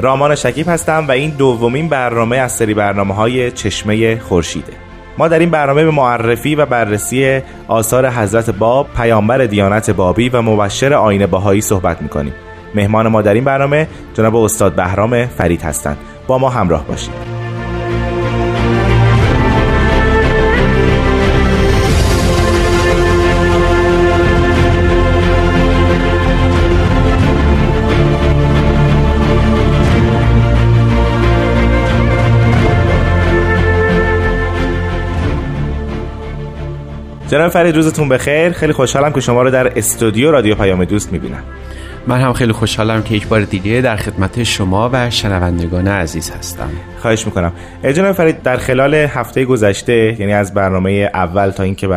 رامان شکیب هستم و این دومین برنامه از سری برنامه های چشمه خورشیده. ما در این برنامه به معرفی و بررسی آثار حضرت باب پیامبر دیانت بابی و مبشر آین باهایی صحبت می‌کنیم. مهمان ما در این برنامه جناب استاد بهرام فرید هستند. با ما همراه باشید. جناب فرید روزتون بخیر. خیلی خوشحالم که شما رو در استودیو رادیو پیام دوست می‌بینم. من هم خیلی خوشحالم که یک بار دیگه در خدمت شما و شنوندگان عزیز هستم. خواهش می‌کنم. جناب فرید در خلال هفته گذشته یعنی از برنامه اول تا این که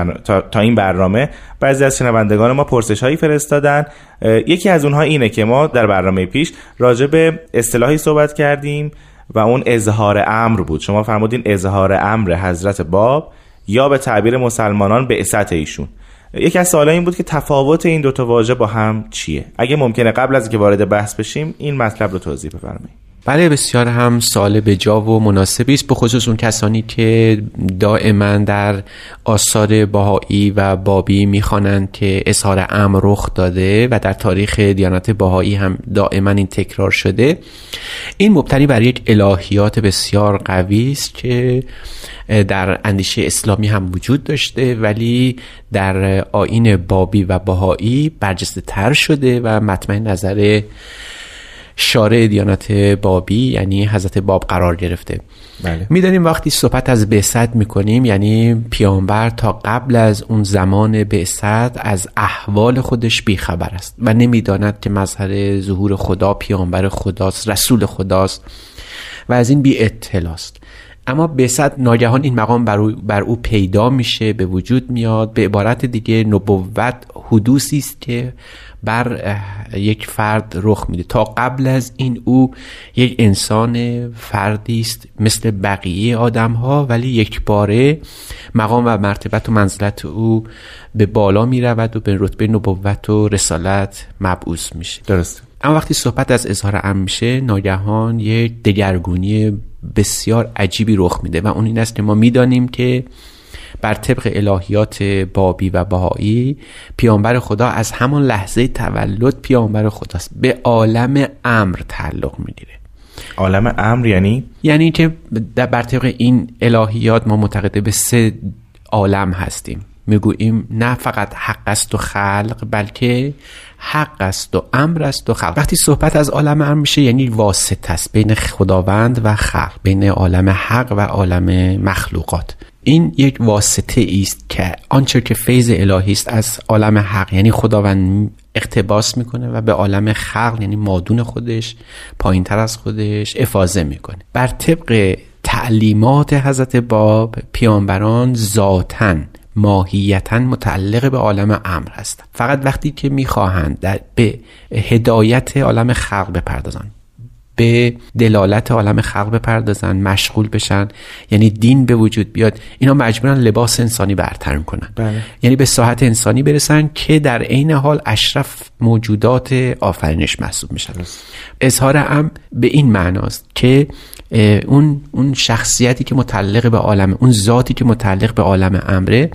تا... این برنامه بعضی از شنوندگان ما پرسش هایی فرستادن یکی از اونها اینه که ما در برنامه پیش راجع به اصطلاحی صحبت کردیم و اون اظهار امر بود. شما فرمودین اظهار امر حضرت باب. یا به تعبیر مسلمانان به اسط ایشون. یکی از سوالای این بود که تفاوت این دوتا واژه با هم چیه؟ اگه ممکنه قبل از اینکه وارد بحث بشیم این مطلب رو توضیح بفرمایید. بله بسیار هم سوال به جا و مناسبی است به خصوص اون کسانی که دائما در آثار باهایی و بابی می‌خوانند که اظهار امر رخ داده و در تاریخ دیانت باهایی هم دائما این تکرار شده. این مبتنی بر یک الهیات بسیار قوی است که در اندیشه اسلامی هم وجود داشته ولی در آین بابی و باهایی برجسته تر شده و مطمئن نظر شارع دیانت بابی یعنی حضرت باب قرار گرفته بله. می‌دانیم وقتی صحبت از بعثت می‌کنیم یعنی پیامبر تا قبل از اون زمان بعثت از احوال خودش بیخبر است و نمی‌داند که مظهر ظهور خدا پیامبر خداست رسول خداست و از این بی اطلاست اما بسد ناگهان این مقام بر او, بر او پیدا میشه به وجود میاد. به عبارت دیگه نبوت حدوثی است که بر یک فرد رخ میده. تا قبل از این او یک انسان فردی است مثل بقیه آدم ها ولی یک باره مقام و مرتبت و منزلت او به بالا می رود و به رتبه نبوت و رسالت مبعوث میشه. درست اما وقتی صحبت از اظهار ام میشه ناگهان یک دگرگونی بسیار عجیبی رخ میده و اون این است که ما می‌دانیم که بر طبق الهیات بابی و بهایی پیامبر خدا از همان لحظه تولد پیامبر خداست. به عالم امر تعلق می‌گیره. عالم امر یعنی؟ یعنی که بر طبق این الهیات ما معتقده به سه عالم هستیم. می‌گوییم نه فقط حق است و خلق بلکه حق است و امر است و خلق. وقتی صحبت از عالم امر میشه یعنی واسطه است بین خداوند و خلق بین عالم حق و عالم مخلوقات. این یک واسطه است که آنچه که فیض الهی است از عالم حق یعنی خداوند اقتباس می‌کنه و به عالم خلق یعنی مادون خودش پایین تر از خودش افاظه می‌کنه. بر طبق تعلیمات حضرت باب پیامبران ذاتن ماهیتا متعلق به عالم امر هستند فقط وقتی که می‌خواهند در به هدایت عالم خلق بپردازند. به دلالت عالم خلق بپردازن مشغول بشن. یعنی دین به وجود بیاد. اینا مجبورن لباس انسانی برتر کنن. بله. یعنی به ساحت انسانی برسن که در عین حال اشرف موجودات آفرینش محسوب میشن. اظهار ام به این معناست که اون اون شخصیتی که متعلق به عالم اون ذاتی که متعلق به عالم امره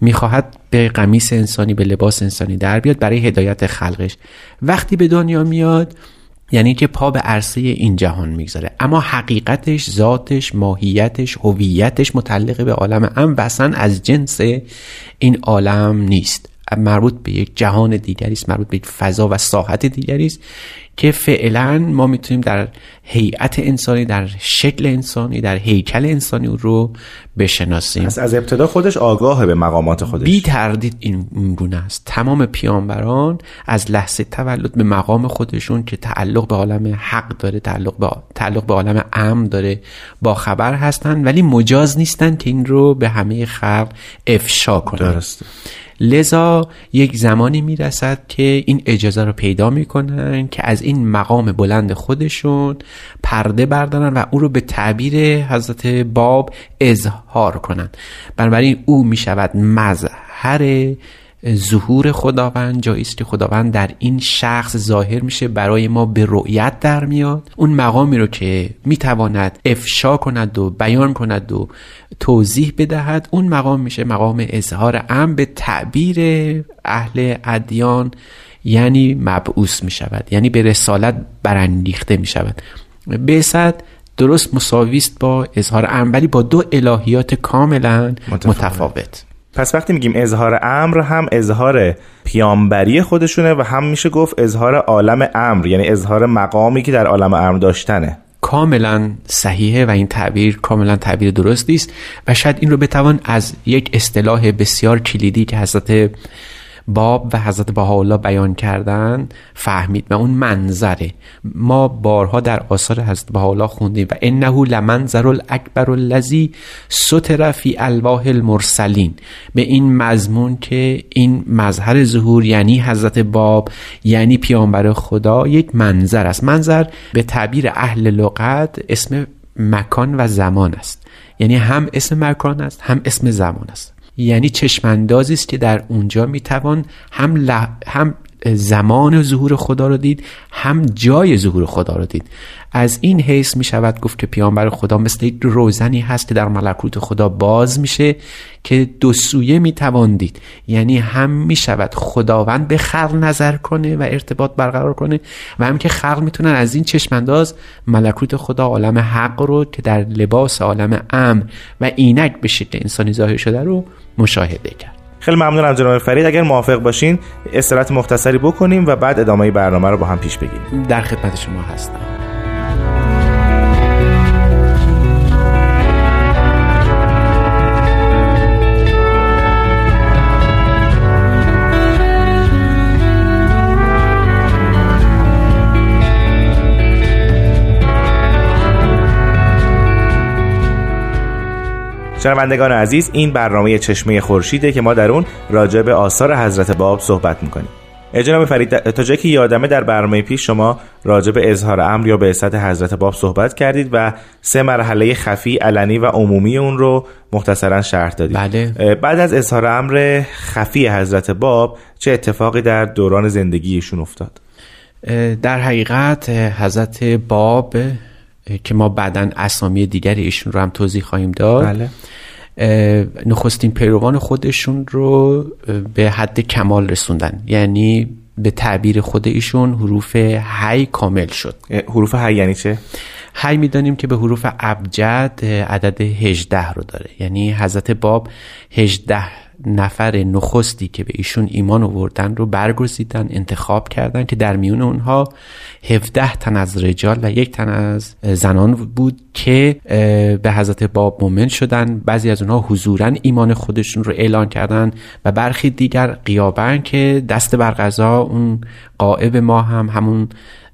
می‌خواهد به قمیس انسانی به لباس انسانی در بیاد برای هدایت خلقش. وقتی به دنیا میاد یعنی که پا به عرصه این جهان می‌گذاره. اما حقیقتش ذاتش ماهیتش هویتش متعلق به عالم ام و اصلا از جنس این عالم نیست. مربوط به یک جهان دیگری است مربوط به یک فضا و ساحت دیگری است. که فعلا ما می‌تونیم در هیئت انسانی در شکل انسانی در هیکل انسانی رو بشناسیم. از, از ابتدا خودش آگاه به مقامات خودش. بی تردید این گونه است. تمام پیامبران از لحظه تولد به مقام خودشون که تعلق به عالم حق داره تعلق به تعلق به عالم امن داره با خبر هستند ولی مجاز نیستن که این رو به همه خلق افشا کنند درسته. لذا یک زمانی می‌رسد که این اجازه رو پیدا می‌کنن که از این مقام بلند خودشون پرده بردارن و او رو به تعبیر حضرت باب اظهار کنند بنابراین او می‌شود مظهر ظهور خداوند جایی است که خداوند در این شخص ظاهر میشه برای ما به رؤیت در میاد. اون مقامی رو که می‌تواند افشا کند و بیان کند و توضیح بدهد اون مقام میشه مقام اظهار ام به تعبیر اهل ادیان یعنی مبعوث می شود یعنی به رسالت برانگیخته می شود بعثت درست مساویست با اظهار ام ولی با دو الهیات کاملا متفاوت. پس وقتی میگیم اظهار امر هم اظهار پیامبری خودشونه و هم میشه گفت اظهار عالم امر یعنی اظهار مقامی که در عالم امر داشتنه. کاملا صحیحه و این تعبیر کاملا تعبیر درستی است و شاید این رو بتوان از یک اصطلاح بسیار کلیدی که حضرت باب و حضرت بهاءالله بیان کردن فهمید. و اون منظره. ما بارها در آثار حضرت بهاءالله خوندیم. و انه لمنظر الاکبر الذی ستر فی الواح المرسلین. به این مضمون که این مظهر ظهور یعنی حضرت باب یعنی پیامبر خدا یک منظر است. منظر به تعبیر اهل لغت اسم مکان و زمان است. یعنی هم اسم مکان است هم اسم زمان است. یعنی چشماندازی است که در اونجا می‌توان هم, ل... هم زمان ظهور خدا رو دید هم جای ظهور خدا رو دید. از این حیث می شود گفت که پیامبر خدا مثل یک روزنی هست که در ملکوت خدا باز میشه که دو سویه می توان دید. یعنی هم می شود خداوند به خلق نظر کنه و ارتباط برقرار کنه و هم که خلق می‌تونن از این چشمانداز ملکوت خدا عالم حق رو که در لباس عالم امر و اینک به شکل انسانی ظاهر شده رو مشاهده کرد. خیلی ممنونم جناب فرید. اگر موافق باشین استراحت مختصری بکنیم و بعد ادامه برنامه رو با هم پیش بگیریم. در خدمت شما هستم. شنوندگان عزیز این برنامه چشمه خورشیده که ما در اون راجع به آثار حضرت باب صحبت می‌کنیم. جناب فرید تا جایی که یادمه در برنامه پیش شما راجع به اظهار امر یا به بعثت حضرت باب صحبت کردید و سه مرحله خفی علنی و عمومی اون رو مختصرا شرح دادید. بله. بعد از اظهار امر خفی حضرت باب چه اتفاقی در دوران زندگیشون افتاد؟ در حقیقت حضرت باب که ما بعدا اسامی دیگری ایشون رو هم توضیح خواهیم داد بله. نخستین پیروان خودشون رو به حد کمال رسوندن یعنی به تعبیر خود ایشون حروف هی کامل شد حروف هی یعنی چه؟ هی می‌دانیم که به حروف ابجد عدد 18 رو داره یعنی حضرت باب 18 نفر نخستی که به ایشون ایمان آوردن رو برگزیدن انتخاب کردن که در میون اونها 17 تن از رجال و یک تن از زنان بود که به حضرت باب مؤمن شدن. بعضی از اونها حضورا ایمان خودشون رو اعلان کردن و برخی دیگر قیابن که دست بر قضا اون قائب ما هم همون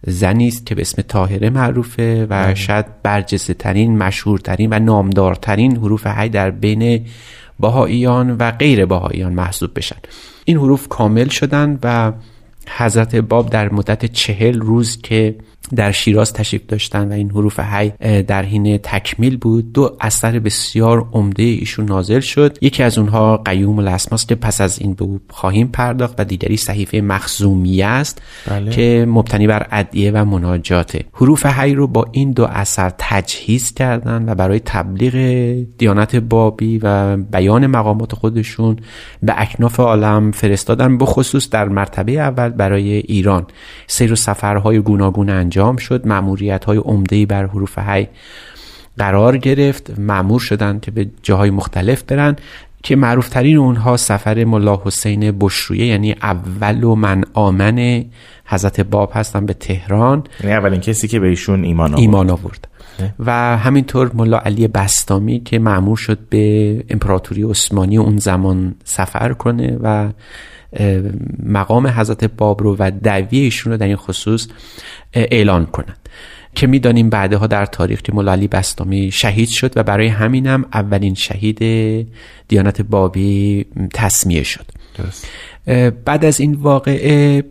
زنی است که به اسم طاهره معروفه و شاید برجسته ترین مشهورترین و نامدارترین حروف هی در بین باهاییان و غیر باهاییان محسوب بشن. این حروف کامل شدن و حضرت باب در مدت چهل روز که در شیراز تشریف داشتن و این حروف هی در حین تکمیل بود. دو اثر بسیار عمده ایشون نازل شد. یکی از اونها قیوم الاسماست که پس از این به او خواهیم پرداخت و دیگری صحیفه مخزومیه است بله. که مبتنی بر ادعیه و مناجاته. حروف هی رو با این دو اثر تجهیز کردن و برای تبلیغ دیانت بابی و بیان مقامات خودشون به اکناف عالم فرستادن بخصوص در مرتبه اول برای ایران. سیر و سفرهای گوناگون انجام انجام شد. معمولیت های عمده بر حروف هی قرار گرفت. معمور شدن که به جاهای مختلف برن. که معروفترین اونها سفر ملا حسین بشرویه یعنی اول و من آمن حضرت باب هستن به تهران. یعنی اولین کسی که به ایشون ایمان آورد, ایمان آورد. و همینطور ملا علی بستامی که معمور شد به امپراتوری عثمانی اون زمان سفر کنه و مقام حضرت باب رو و دعوی ایشون رو در این خصوص اعلان کنند. که می‌دانیم بعدها در تاریخ که علی بستامی شهید شد و برای همینم اولین شهید دیانت بابی تصمیه شد. بعد از این واقعه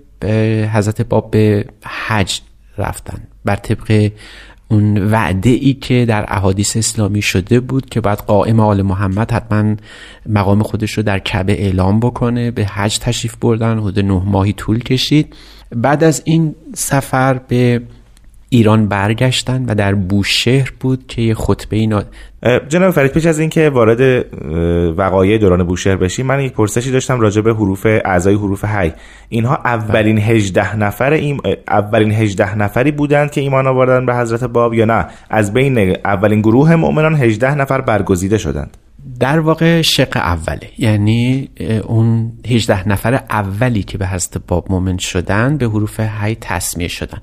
حضرت باب به حج رفتن. بر طبق اون وعده ای که در احادیث اسلامی شده بود که بعد قائم آل محمد حتما مقام خودش رو در کعبه اعلام بکنه به حج تشریف بردن حدود نه ماهی طول کشید. بعد از این سفر به ایران برگشتن و در بوشهر بود که یه خطبه اینا جناب فرید پیش از اینکه وارد وقایع دوران بوشهر بشیم من یک پرسشی داشتم راجع به حروف اعضای حروف هی اینها اولین 18 نفر این اولین 18 نفری بودند که ایمان آوردن به حضرت باب یا نه؟ از بین اولین گروه مؤمنان 18 نفر برگزیده شدند. در واقع شق اوله. یعنی اون 18 نفر اولی که به حضرت باب مؤمن شدن به حروف هی تسمیه شدن.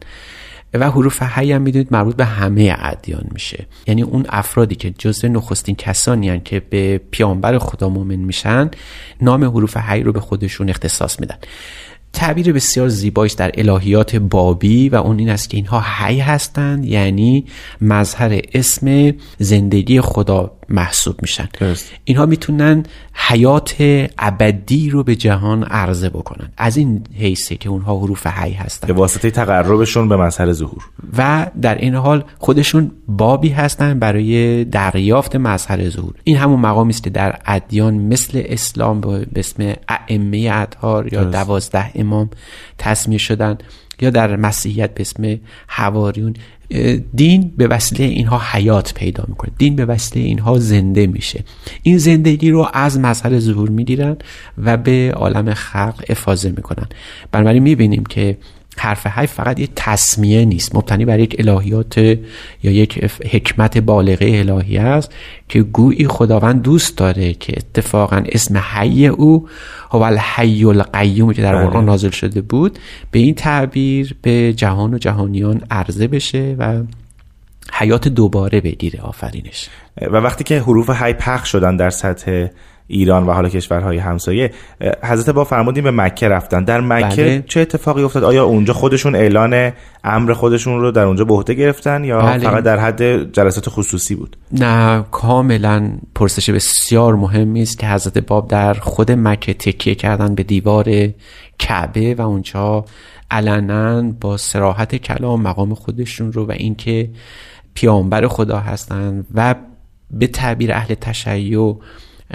و حروف حی هم می‌دونید مربوط به همه ادیان میشه. یعنی اون افرادی که جزء نخستین کسانی هن که به پیامبر خدا مؤمن میشن نام حروف حی رو به خودشون اختصاص میدن. تعبیر بسیار زیبایش در الهیات بابی و اون این است که اینها حی هستند یعنی مظهر اسم زندگی خدا. محسوب میشن. اینها می‌تونن حیات ابدی رو به جهان عرضه بکنن. از این حیثه که اونها حروف حی هستن. به واسطه تقربشون به مظهر ظهور. و در این حال خودشون بابی هستن برای دریافت مظهر ظهور. این همون مقامی است که در ادیان مثل اسلام به اسم ائمه اطهار یا دوازده امام تصمیه شدن. یا در مسیحیت به اسم حواریون دین به وسیله اینها حیات پیدا می‌کنه. دین به وسیله اینها زنده میشه. این زندگی رو از مظهر ظهور می‌گیرن و به عالم خلق افاظه می‌کنن. بنابراین می‌بینیم که حرف حی فقط یک تصمیه نیست. مبتنی بر یک الهیات یا یک حکمت بالغه الهی است که گویی خداوند دوست داره که اتفاقا اسم حی او هو الحی القیوم که در بله. قرآن نازل شده بود به این تعبیر به جهان و جهانیان عرضه بشه و حیات دوباره بگیره. آفرینش. و وقتی که حروف حی پخش شدن در سطح ایران و حالا کشورهای همسایه حضرت با فرمودین به مکه رفتن در مکه بله. چه اتفاقی افتاد آیا اونجا خودشون اعلان امر خودشون رو در اونجا به عهده گرفتن یا بله. فقط در حد جلسات خصوصی بود نه کاملا پرسش بسیار مهمی است که حضرت باب در خود مکه تکیه کردن به دیوار کعبه و اونجا علنا با سراحت کلام مقام خودشون رو و اینکه پیامبر خدا هستند و به تعبیر اهل تشیع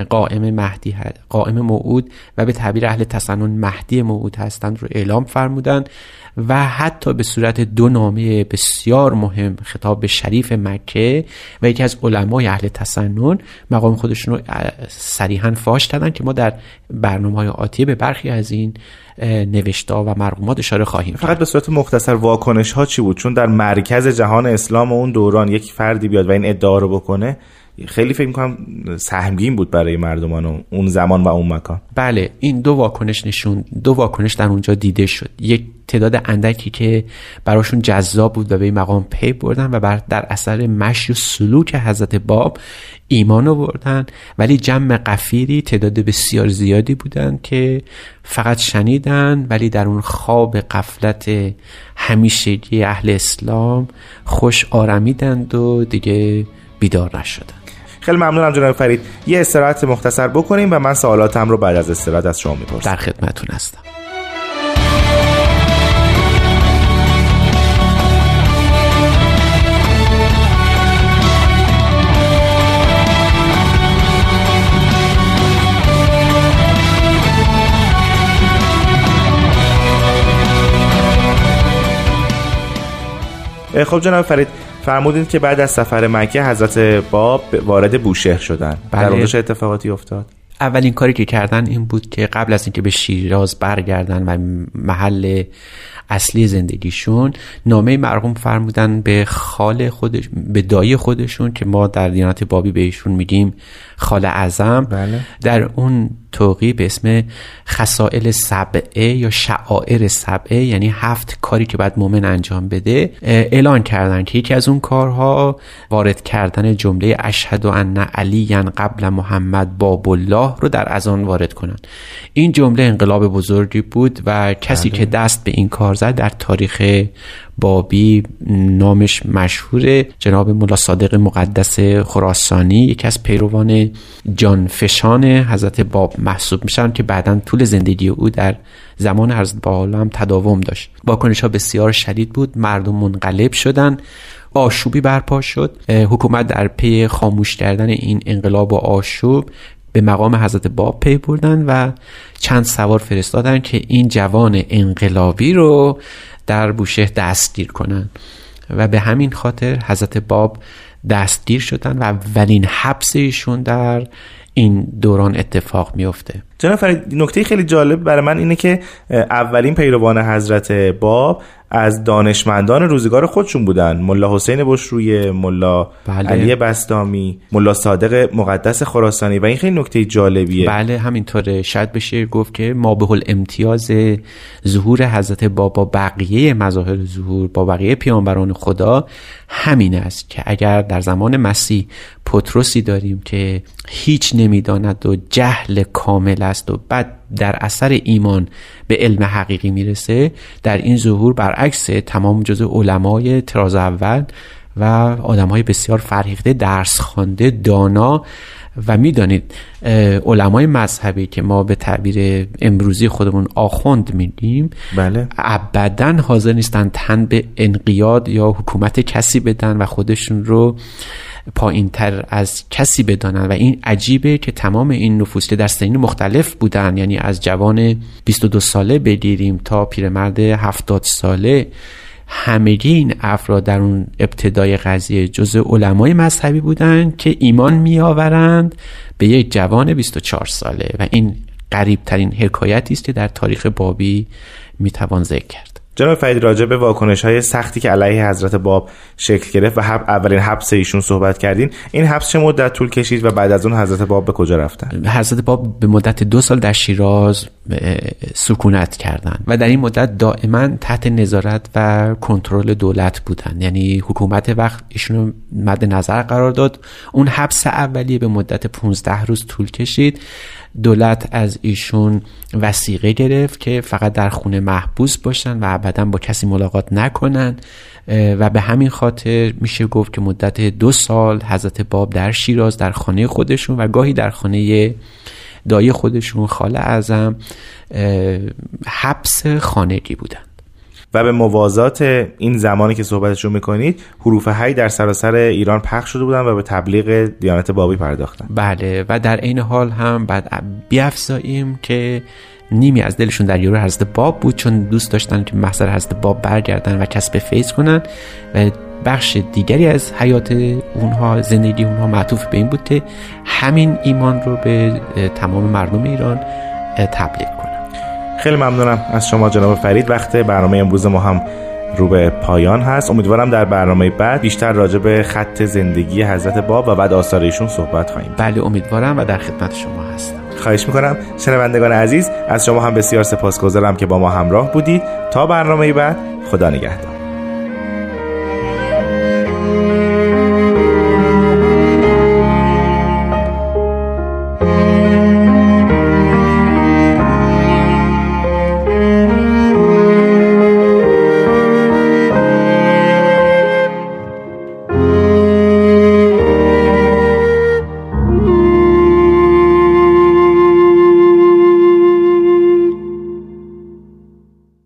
قائم مهدی قائم موعود و به تعبیر اهل تسنن مهدی موعود هستند رو اعلام فرمودند و حتی به صورت دو نامه بسیار مهم خطاب به شریف مکه و یکی از علمای اهل تسنن مقام خودشون رو صریحا فاش دادن که ما در برنامه های آتیه به برخی از این نوشتا و مرقومات اشاره خواهیم فقط به صورت مختصر واکنش ها چی بود؟ چون در مرکز جهان اسلام اون دوران یک فردی بیاد و این ادعا رو بکنه خیلی فکر می‌کنم سهمگین بود برای مردمان اون زمان و اون مکان. بله این دو واکنش نشون دو واکنش در اونجا دیده شد. یک تعداد اندکی که براشون جذاب بود و به این مقام پی بردن و بر در اثر مشی و سلوک حضرت باب ایمان آوردن. ولی جمع قفیری تعداد بسیار زیادی بودن که فقط شنیدن ولی در اون خواب قفلت همیشگی اهل اسلام خوش آرمیدند و دیگه بیدار نشدن. خیلی ممنونم جناب فرید. یه استراحت مختصر بکنیم و من سوالاتم رو بعد از استراحت از شما می‌پرسم. در خدمتتون هستم. خب جناب فرید فرمودید که بعد از سفر مکه حضرت باب وارد بوشهر شدن بله. در اونجا چه اتفاقاتی افتاد اولین کاری که کردن این بود که قبل از اینکه به شیراز برگردن و محل اصلی زندگیشون نامه مرحوم فرمودن به خال خودش به دایی خودشون که ما در دیانت بابی بهشون میگیم خال اعظم بله. در اون توقی به اسم خسائل سبعه یا شعائر سبعه یعنی هفت کاری که باید مومن انجام بده اعلان کردن که یکی از اون کارها وارد کردن جمله اشهد ان علی قبل محمد باب الله رو در اذان وارد کنن این جمله انقلاب بزرگی بود و کسی بله. که دست به این کار زد در تاریخ بابی نامش مشهوره جناب ملا صادق مقدس خراسانی یکی از پیروان جانفشان حضرت باب محسوب میشن که بعدا طول زندگی او در زمان حضرت باب هم تداوم داشت. واکنش ها بسیار شدید بود مردم منقلب شدن آشوبی برپا شد. حکومت در پی خاموش کردن این انقلاب و آشوب به مقام حضرت باب پی بردن و چند سوار فرستادن که این جوان انقلابی رو در بوشه دستگیر کنن. و به همین خاطر حضرت باب دستگیر شدن و اولین حبس ایشون در این دوران اتفاق میفته جناب فرید نکته خیلی جالب برای من اینه که اولین پیروان حضرت باب از دانشمندان روزگار خودشون بودن. ملا حسین بشروی ملا بله. علی بستامی ملا صادق مقدس خراسانی و این خیلی نکته جالبیه. بله همینطوره. شاید بشه گفت که ما به امتیاز ظهور حضرت بابا بقیه مظاهر ظهور با بقیه پیامبران خدا همین است که اگر در زمان مسیح پتروسی داریم که هیچ نمی‌داند و جهل کامل است و بعد در اثر ایمان به علم حقیقی می‌رسه در این ظهور برعکس تمام جزء علمای تراز اول و آدم های بسیار فرهیخته درس خوانده دانا و می‌دانید علمای مذهبی که ما به تعبیر امروزی خودمون آخوند میگیم بله. ابدا حاضر نیستن تن به انقیاد یا حکومت کسی بدن و خودشون رو پایین تر از کسی بدانن و این عجیبه که تمام این نفوس که در سنین مختلف بودن یعنی از جوان 22 ساله بگیریم تا پیرمرد 70 ساله همگی این افراد در اون ابتدای قضیه جزء علمای مذهبی بودند که ایمان می آورند به یک جوان 24 ساله. و این قریب ترین حکایتی است که در تاریخ بابی می توان ذکر کرد. جناب فرید راجع به واکنش های سختی که علیه حضرت باب شکل گرفت و حب اولین حبس ایشون صحبت کردین این حبس چه مدت طول کشید و بعد از اون حضرت باب به کجا رفتن؟ حضرت باب به مدت دو سال در شیراز سکونت کردند و در این مدت دائما تحت نظارت و کنترل دولت بودن. یعنی حکومت وقت ایشون مد نظر قرار داد. اون حبس اولیه به مدت 15 روز طول کشید. دولت از ایشون وسیقه گرفت که فقط در خونه محبوس باشن و ابدا با کسی ملاقات نکنن و به همین خاطر میشه گفت که مدت دو سال حضرت باب در شیراز در خانه خودشون و گاهی در خانه دایی خودشون خاله اعظم حبس خانگی بودن. و به موازات این زمانی که صحبتشون می‌کنید حروف هی در سراسر ایران پخش شده بودن و به تبلیغ دیانت بابی پرداختن. بله و در این حال هم بعد بیافزاییم که نیمی از دلشون در یورو حضرت باب بود چون دوست داشتن که محضر حضرت باب برگردن و کسب فیض کنن. و بخش دیگری از حیات اونها زندگی اونها معطوف به این بود که همین ایمان رو به تمام مردم ایران تبلیغ خیلی ممنونم از شما جناب فرید. وقت برنامه امروز ما هم رو به پایان هست. امیدوارم در برنامه بعد بیشتر راجع به خط زندگی حضرت باب و بعد آثار ایشون صحبت خواهیم. بله امیدوارم و در خدمت شما هستم. خواهش می‌کنم. شنوندگان عزیز از شما هم بسیار سپاسگزارم که با ما همراه بودید. تا برنامه بعد خدا نگهدار.